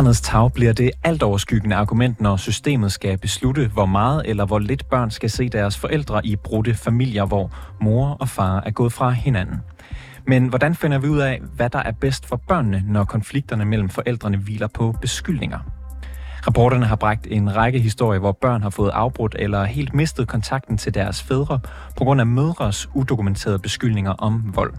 Barnets tag bliver det alt overskyggende argument, når systemet skal beslutte, hvor meget eller hvor lidt børn skal se deres forældre i brudte familier, hvor mor og far er gået fra hinanden. Men hvordan finder vi ud af, hvad der er bedst for børnene, når konflikterne mellem forældrene hviler på beskyldninger? Rapporterne har bragt en række historier, hvor børn har fået afbrudt eller helt mistet kontakten til deres fædre på grund af mødres udokumenterede beskyldninger om vold.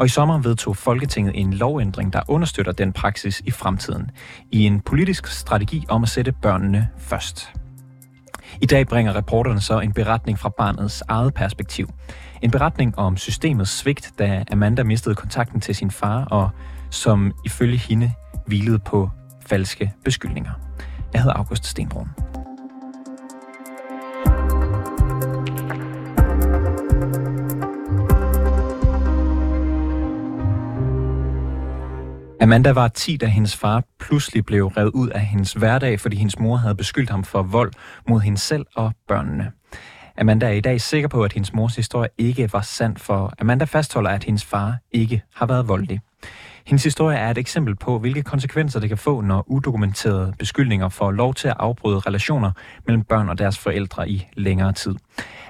Og i sommer vedtog Folketinget en lovændring, der understøtter den praksis i fremtiden, i en politisk strategi om at sætte børnene først. I dag bringer reporterne så en beretning fra barnets eget perspektiv. En beretning om systemets svigt, da Amanda mistede kontakten til sin far, og som ifølge hende hvilede på falske beskyldninger. Jeg hedder August Stenbrun. Amanda var 10, da hendes far pludselig blev revet ud af hendes hverdag, fordi hendes mor havde beskyldt ham for vold mod hende selv og børnene. Amanda er i dag sikker på, at hendes mors historie ikke var sand, for Amanda fastholder, at hendes far ikke har været voldelig. Hendes historie er et eksempel på, hvilke konsekvenser det kan få, når udokumenterede beskyldninger får lov til at afbryde relationer mellem børn og deres forældre i længere tid.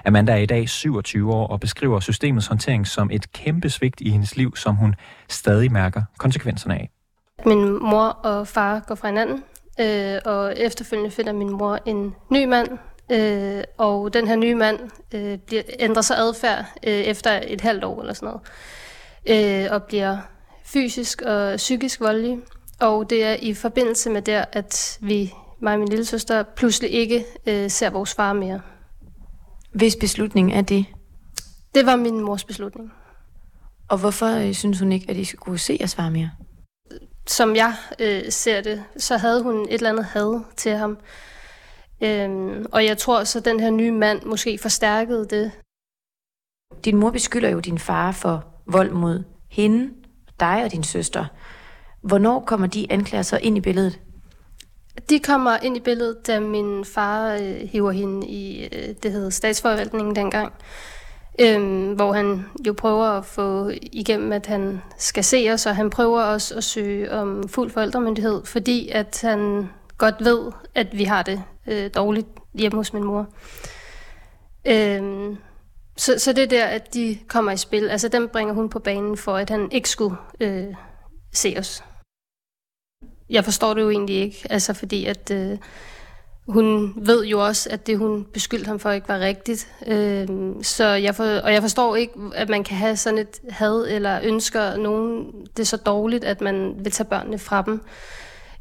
Amanda er i dag 27 år og beskriver systemets håndtering som et kæmpe svigt i hendes liv, som hun stadig mærker konsekvenserne af. Min mor og far går fra hinanden, øh, og efterfølgende finder min mor en ny mand, øh, og den her nye mand øh, bliver, ændrer sig adfærd øh, efter et halvt år eller sådan noget, øh, og bliver fysisk og psykisk voldelig. Og det er i forbindelse med der, at vi, mig og min lille søster, pludselig ikke øh, ser vores far mere. Hvis beslutning er det? Det var min mors beslutning. Og hvorfor øh, synes hun ikke, at I skulle se jeres far mere? Som jeg øh, ser det, så havde hun et eller andet had til ham. Øhm, og jeg tror så, den her nye mand måske forstærkede det. Din mor beskylder jo din far for vold mod hende, dig og din søster. Hvornår kommer de anklager så ind i billedet? De kommer ind i billedet, da min far øh, hiver hende i, øh, det hed statsforvaltningen dengang, øh, hvor han jo prøver at få igennem, at han skal se os, og han prøver også at søge om fuld forældremyndighed, fordi at han godt ved, at vi har det øh, dårligt hjemme hos min mor. Øh, så, så det er der, at de kommer i spil. Altså dem bringer hun på banen for, at han ikke skulle øh, se os. Jeg forstår det jo egentlig ikke, altså fordi at øh, hun ved jo også, at det hun beskyldte ham for ikke var rigtigt. Øh, så jeg for, og jeg forstår ikke, at man kan have sådan et had eller ønsker nogen det så dårligt, at man vil tage børnene fra dem.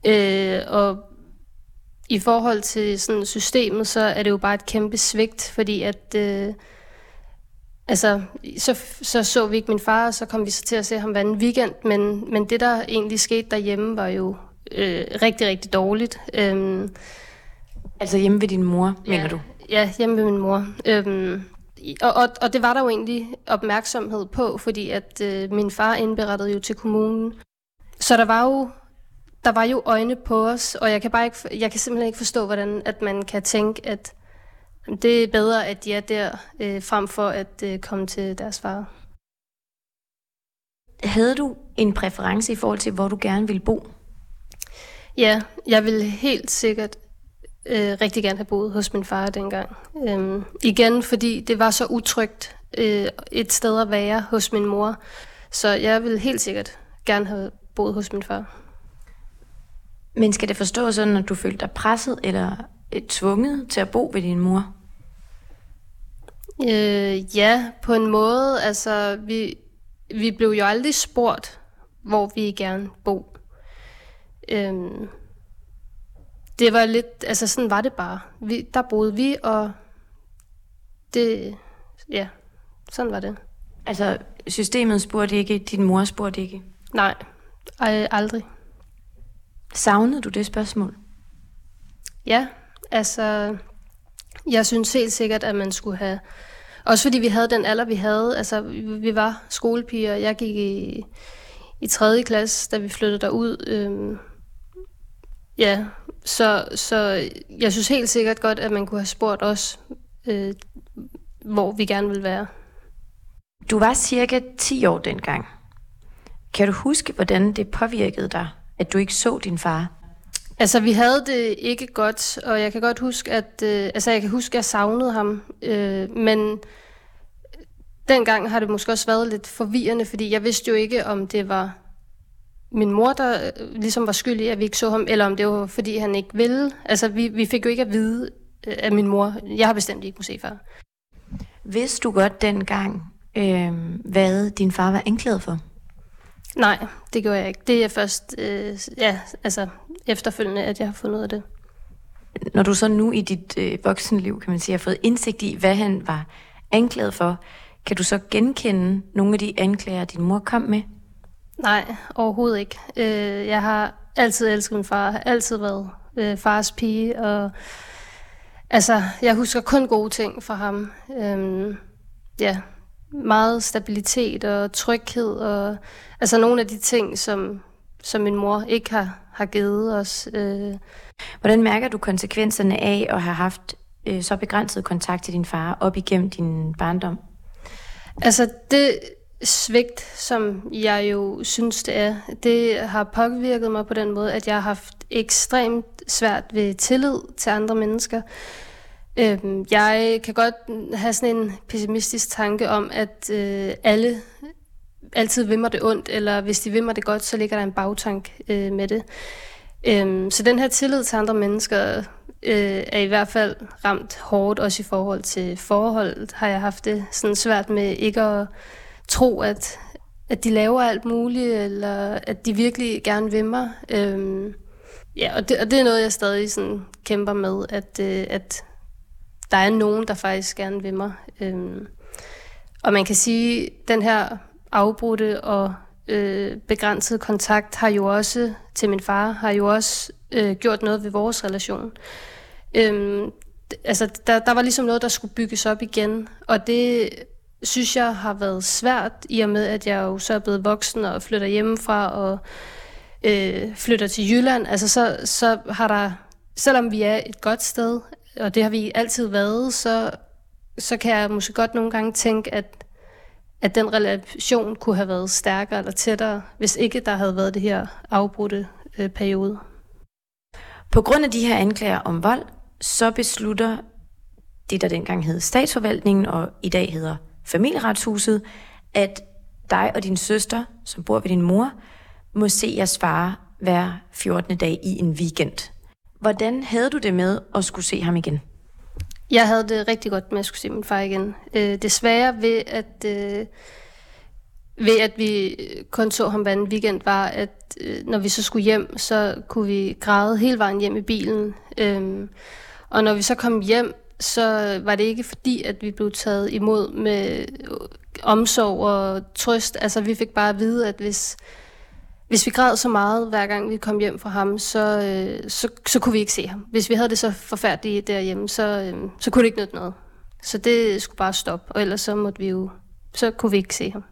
Øh, og i forhold til sådan systemet, så er det jo bare et kæmpe svigt, fordi at øh, Altså, så, så så vi ikke min far, og så kom vi så til at se ham hver en weekend, men, men det, der egentlig skete derhjemme, var jo øh, rigtig, rigtig dårligt. Øhm, altså hjemme ved din mor, ja, mener du? Ja, hjemme ved min mor. Øhm, og, og, og det var der jo egentlig opmærksomhed på, fordi at øh, min far indberettede jo til kommunen. Så der var jo der var jo øjne på os, og jeg kan bare ikke, jeg kan simpelthen ikke forstå, hvordan at man kan tænke, at det er bedre, at de er der, øh, frem for at øh, komme til deres far. Havde du en præference i forhold til, hvor du gerne ville bo? Ja, jeg ville helt sikkert øh, rigtig gerne have boet hos min far dengang. Øhm, igen, fordi det var så utrygt øh, et sted at være hos min mor. Så jeg ville helt sikkert gerne have boet hos min far. Men skal det forstås sådan, at du følte dig presset eller tvunget til at bo ved din mor? Øh, ja, på en måde. Altså, vi, vi blev jo aldrig spurgt, hvor vi gerne bo. Øhm, det var lidt, altså sådan var det bare. Vi, der boede vi, og det, ja, sådan var det. Altså, systemet spurgte ikke, din mor spurgte ikke? Nej, aldrig. Savnede du det spørgsmål? Ja, altså, jeg synes helt sikkert, at man skulle have også fordi vi havde den alder, vi havde. Altså, vi, var skolepiger. Jeg gik i, i 3. klasse, da vi flyttede derud. Øhm, ja, så, så jeg synes helt sikkert godt, at man kunne have spurgt os, øh, hvor vi gerne vil være. Du var cirka 10 år dengang. Kan du huske, hvordan det påvirkede dig, at du ikke så din far? Altså, vi havde det ikke godt, og jeg kan godt huske, at øh, altså, jeg kan huske, at jeg savnede ham, øh, men dengang har det måske også været lidt forvirrende, fordi jeg vidste jo ikke, om det var min mor, der øh, ligesom var skyld i, at vi ikke så ham, eller om det var, fordi han ikke ville. Altså, vi, vi fik jo ikke at vide øh, af min mor. Jeg har bestemt ikke kunne se far. Vidste du godt dengang, øh, hvad din far var anklaget for? Nej, det gjorde jeg ikke. Det er først øh, ja, altså, efterfølgende, at jeg har fundet ud af det. Når du så nu i dit øh, voksenliv, kan man sige, har fået indsigt i, hvad han var anklaget for, kan du så genkende nogle af de anklager, din mor kom med? Nej, overhovedet ikke. Øh, jeg har altid elsket min far, har altid været øh, fars pige, og altså, jeg husker kun gode ting fra ham. Øh, ja, meget stabilitet og tryghed, og altså nogle af de ting, som, som min mor ikke har, har givet os. Øh. Hvordan mærker du konsekvenserne af at have haft øh, så begrænset kontakt til din far op igennem din barndom? Altså det svigt, som jeg jo synes det er, det har påvirket mig på den måde, at jeg har haft ekstremt svært ved tillid til andre mennesker. Øhm, jeg kan godt have sådan en pessimistisk tanke om, at øh, alle altid vil mig det ondt, eller hvis de vil mig det godt, så ligger der en bagtank øh, med det. Øhm, så den her tillid til andre mennesker øh, er i hvert fald ramt hårdt, også i forhold til forhold, har jeg haft det sådan svært med ikke at tro, at, at de laver alt muligt, eller at de virkelig gerne vil mig. Øhm, ja, og det, og det er noget, jeg stadig sådan kæmper med, at, øh, at der er nogen, der faktisk gerne vil mig. Øhm, og man kan sige, at den her afbrudte og øh, begrænset kontakt har jo også til min far, har jo også øh, gjort noget ved vores relation. Øhm, altså, der, der var ligesom noget, der skulle bygges op igen, og det synes jeg har været svært, i og med, at jeg jo så er blevet voksen og flytter hjemmefra og øh, flytter til Jylland. Altså, så, så har der, selvom vi er et godt sted, og det har vi altid været, så, så kan jeg måske godt nogle gange tænke, at, at den relation kunne have været stærkere eller tættere, hvis ikke der havde været det her afbrudte øh, periode. På grund af de her anklager om vold, så beslutter det, der dengang hed statsforvaltningen, og i dag hedder familieretshuset, at dig og din søster, som bor ved din mor, må se jeres far hver 14. dag i en weekend. Hvordan havde du det med at skulle se ham igen? Jeg havde det rigtig godt med at skulle se min far igen. Øh, desværre ved, at, øh, ved at vi kun så ham hver en weekend, var, at øh, når vi så skulle hjem, så kunne vi græde hele vejen hjem i bilen. Øh, og når vi så kom hjem, så var det ikke fordi, at vi blev taget imod med øh, omsorg og trøst. Altså vi fik bare at vide, at hvis, hvis vi græd så meget, hver gang vi kom hjem fra ham, så, øh, så, så kunne vi ikke se ham. Hvis vi havde det så forfærdeligt derhjemme, så, øh, så kunne det ikke nytte noget. Så det skulle bare stoppe, og ellers så måtte vi jo, så kunne vi ikke se ham.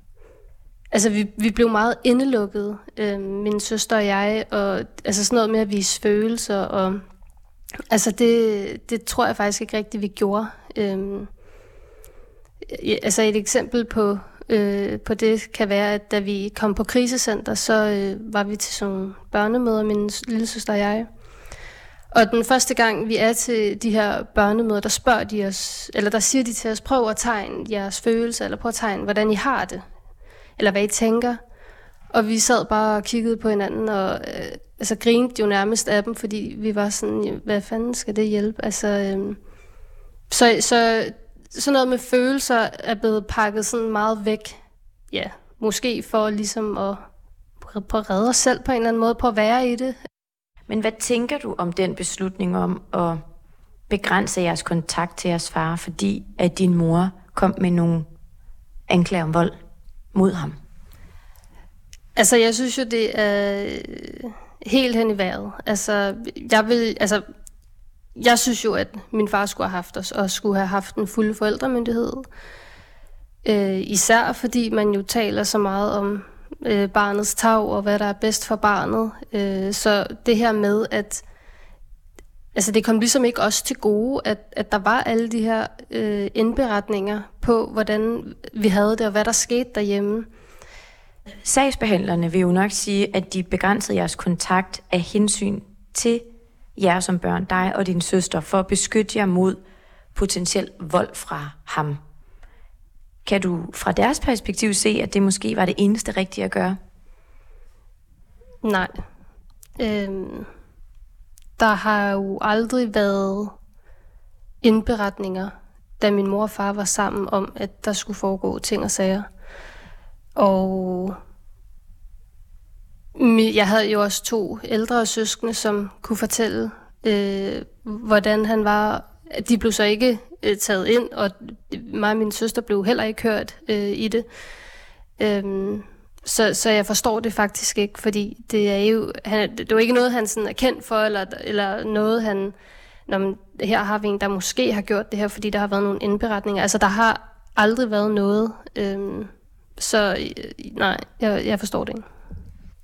Altså, vi, vi blev meget indelukket, øh, min søster og jeg, og altså sådan noget med at vise følelser, og Altså det, det tror jeg faktisk ikke rigtigt, vi gjorde. Øh, altså et eksempel på, øh, på det kan være, at da vi kom på krisecenter, så øh, var vi til sådan børnemøder, min lille søster og jeg. Og den første gang, vi er til de her børnemøder, der spørger de os, eller der siger de til os, prøv at tegne jeres følelser, eller prøv at tegne, hvordan I har det, eller hvad I tænker. Og vi sad bare og kiggede på hinanden, og øh, altså, grinte jo nærmest af dem, fordi vi var sådan, hvad fanden skal det hjælpe? Altså, øh, så, så sådan noget med følelser er blevet pakket sådan meget væk. Ja, måske for ligesom at, at redde os selv på en eller anden måde, på at være i det. Men hvad tænker du om den beslutning om at begrænse jeres kontakt til jeres far, fordi at din mor kom med nogle anklager om vold mod ham? Altså, jeg synes jo, det er helt hen i vejret. Altså, jeg vil, altså, jeg synes jo, at min far skulle have haft os, og skulle have haft en fuld forældremyndighed. Øh, især fordi man jo taler så meget om øh, barnets tag, og hvad der er bedst for barnet. Øh, så det her med, at altså det kom ligesom ikke os til gode, at, at der var alle de her øh, indberetninger på, hvordan vi havde det, og hvad der skete derhjemme. Sagsbehandlerne vil jo nok sige, at de begrænsede jeres kontakt af hensyn til jer som børn, dig og din søster, for at beskytte jer mod potentiel vold fra ham. Kan du fra deres perspektiv se, at det måske var det eneste rigtige at gøre? Nej. Øhm, der har jo aldrig været indberetninger, da min mor og far var sammen om, at der skulle foregå ting og sager. Og jeg havde jo også to ældre søskende, som kunne fortælle, øh, hvordan han var. De blev så ikke øh, taget ind, og mig og min søster blev heller ikke hørt øh, i det. Øhm, så, så jeg forstår det faktisk ikke, fordi det er jo, han, det var ikke noget, han sådan er kendt for, eller, eller noget, han, når man, her har vi en, der måske har gjort det her, fordi der har været nogle indberetninger. Altså, der har aldrig været noget. Øhm, så øh, nej, jeg, jeg forstår det ikke.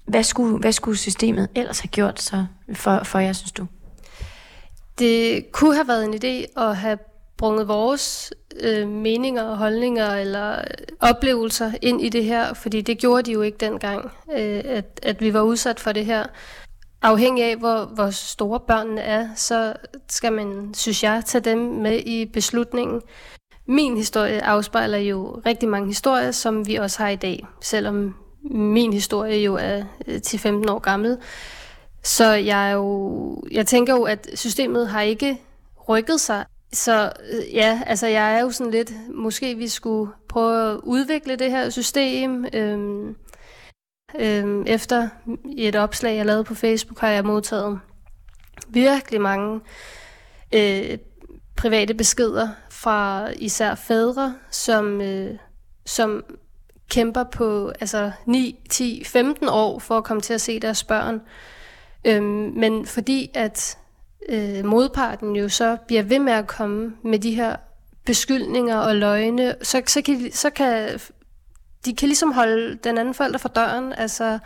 Hvad skulle, hvad skulle systemet ellers have gjort så for, for jer, synes du? Det kunne have været en idé at have brunget vores øh, meninger og holdninger eller oplevelser ind i det her, fordi det gjorde de jo ikke dengang, øh, at, at vi var udsat for det her. Afhængig af, hvor, hvor store børnene er, så skal man, synes jeg, tage dem med i beslutningen. Min historie afspejler jo rigtig mange historier, som vi også har i dag, selvom min historie jo er øh, 10-15 år gammel. Så jeg, er jo, jeg tænker jo, at systemet har ikke rykket sig. Så øh, ja, altså jeg er jo sådan lidt, måske vi skulle prøve at udvikle det her system. Øhm, øhm, efter et opslag, jeg lavede på Facebook, har jeg modtaget virkelig mange øh, private beskeder fra især fædre, som, øh, som kæmper på altså 9, 10, 15 år for at komme til at se deres børn. Øhm, men fordi at øh, modparten jo så bliver ved med at komme med de her beskyldninger og løgne, så, så, kan, så kan de kan ligesom holde den anden forælder for døren, altså,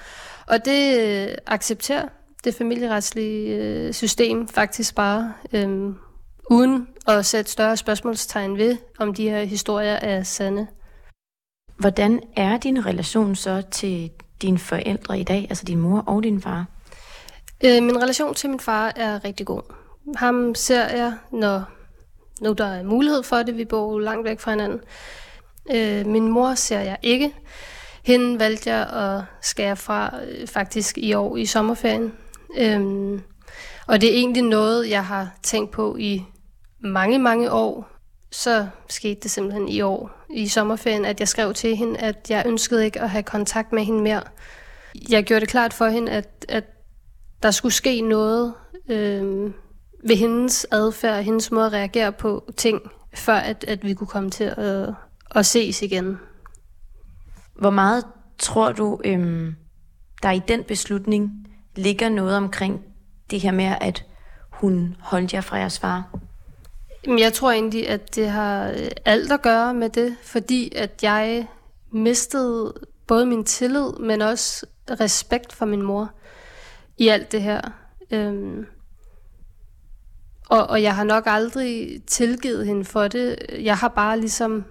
og det øh, accepterer det familieretslige øh, system faktisk bare, øh, uden at sætte større spørgsmålstegn ved, om de her historier er sande. Hvordan er din relation så til dine forældre i dag, altså din mor og din far? Øh, min relation til min far er rigtig god. Ham ser jeg, når nu der er mulighed for det. Vi bor langt væk fra hinanden. Øh, min mor ser jeg ikke. Hende valgte jeg at skære fra øh, faktisk i år i sommerferien. Øh, og det er egentlig noget, jeg har tænkt på i mange, mange år. Så skete det simpelthen i år, i sommerferien, at jeg skrev til hende, at jeg ønskede ikke at have kontakt med hende mere. Jeg gjorde det klart for hende, at, at der skulle ske noget øh, ved hendes adfærd, og hendes måde at reagere på ting, før at, at vi kunne komme til at, at ses igen. Hvor meget tror du, øh, der i den beslutning ligger noget omkring det her med, at hun holdt jer fra jeres far? Jeg tror egentlig, at det har øh, alt at gøre med det, fordi at jeg mistede både min tillid, men også respekt for min mor i alt det her. Øhm, og, og jeg har nok aldrig tilgivet hende for det. Jeg har bare ligesom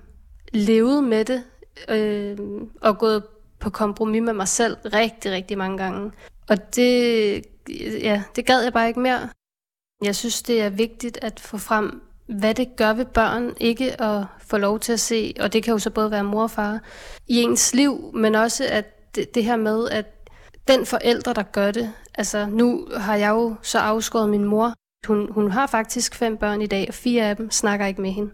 levet med det øh, og gået på kompromis med mig selv rigtig, rigtig mange gange. Og det, ja, det gad jeg bare ikke mere. Jeg synes, det er vigtigt at få frem, hvad det gør ved børn ikke at få lov til at se, og det kan jo så både være mor og far, i ens liv, men også at det, det her med, at den forældre, der gør det, altså nu har jeg jo så afskåret min mor. Hun, hun har faktisk fem børn i dag, og fire af dem snakker ikke med hende.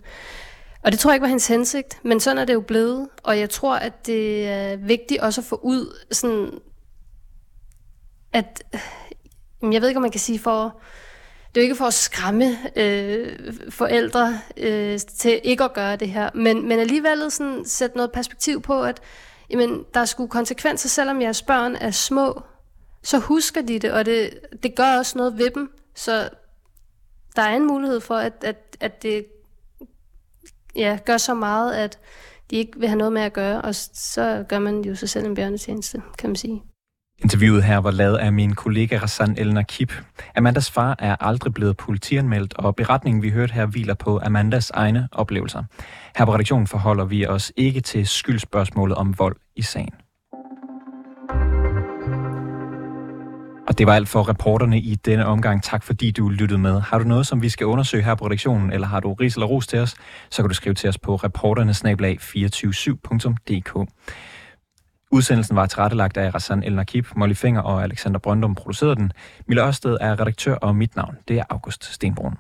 Og det tror jeg ikke var hendes hensigt, men sådan er det jo blevet. Og jeg tror, at det er vigtigt også at få ud sådan, at jeg ved ikke, om man kan sige for det er jo ikke for at skræmme øh, forældre øh, til ikke at gøre det her, men, men alligevel sådan sætte noget perspektiv på, at jamen, der skulle sgu konsekvenser, selvom jeres børn er små, så husker de det, og det, det gør også noget ved dem. Så der er en mulighed for, at, at, at det ja, gør så meget, at de ikke vil have noget med at gøre, og så gør man jo sig selv en bjørnetjeneste, kan man sige. Interviewet her var lavet af min kollega Rassan El Kip. Amandas far er aldrig blevet politianmeldt, og beretningen, vi hørte her, hviler på Amandas egne oplevelser. Her på redaktionen forholder vi os ikke til skyldspørgsmålet om vold i sagen. Og det var alt for reporterne i denne omgang. Tak fordi du lyttede med. Har du noget, som vi skal undersøge her på redaktionen, eller har du ris eller ros til os, så kan du skrive til os på reporternesnablag247.dk. Udsendelsen var tilrettelagt af Rassan El Nakib, Molly Finger og Alexander Brøndum producerede den. Mille Ørsted er redaktør, og mit navn det er August Stenbrun.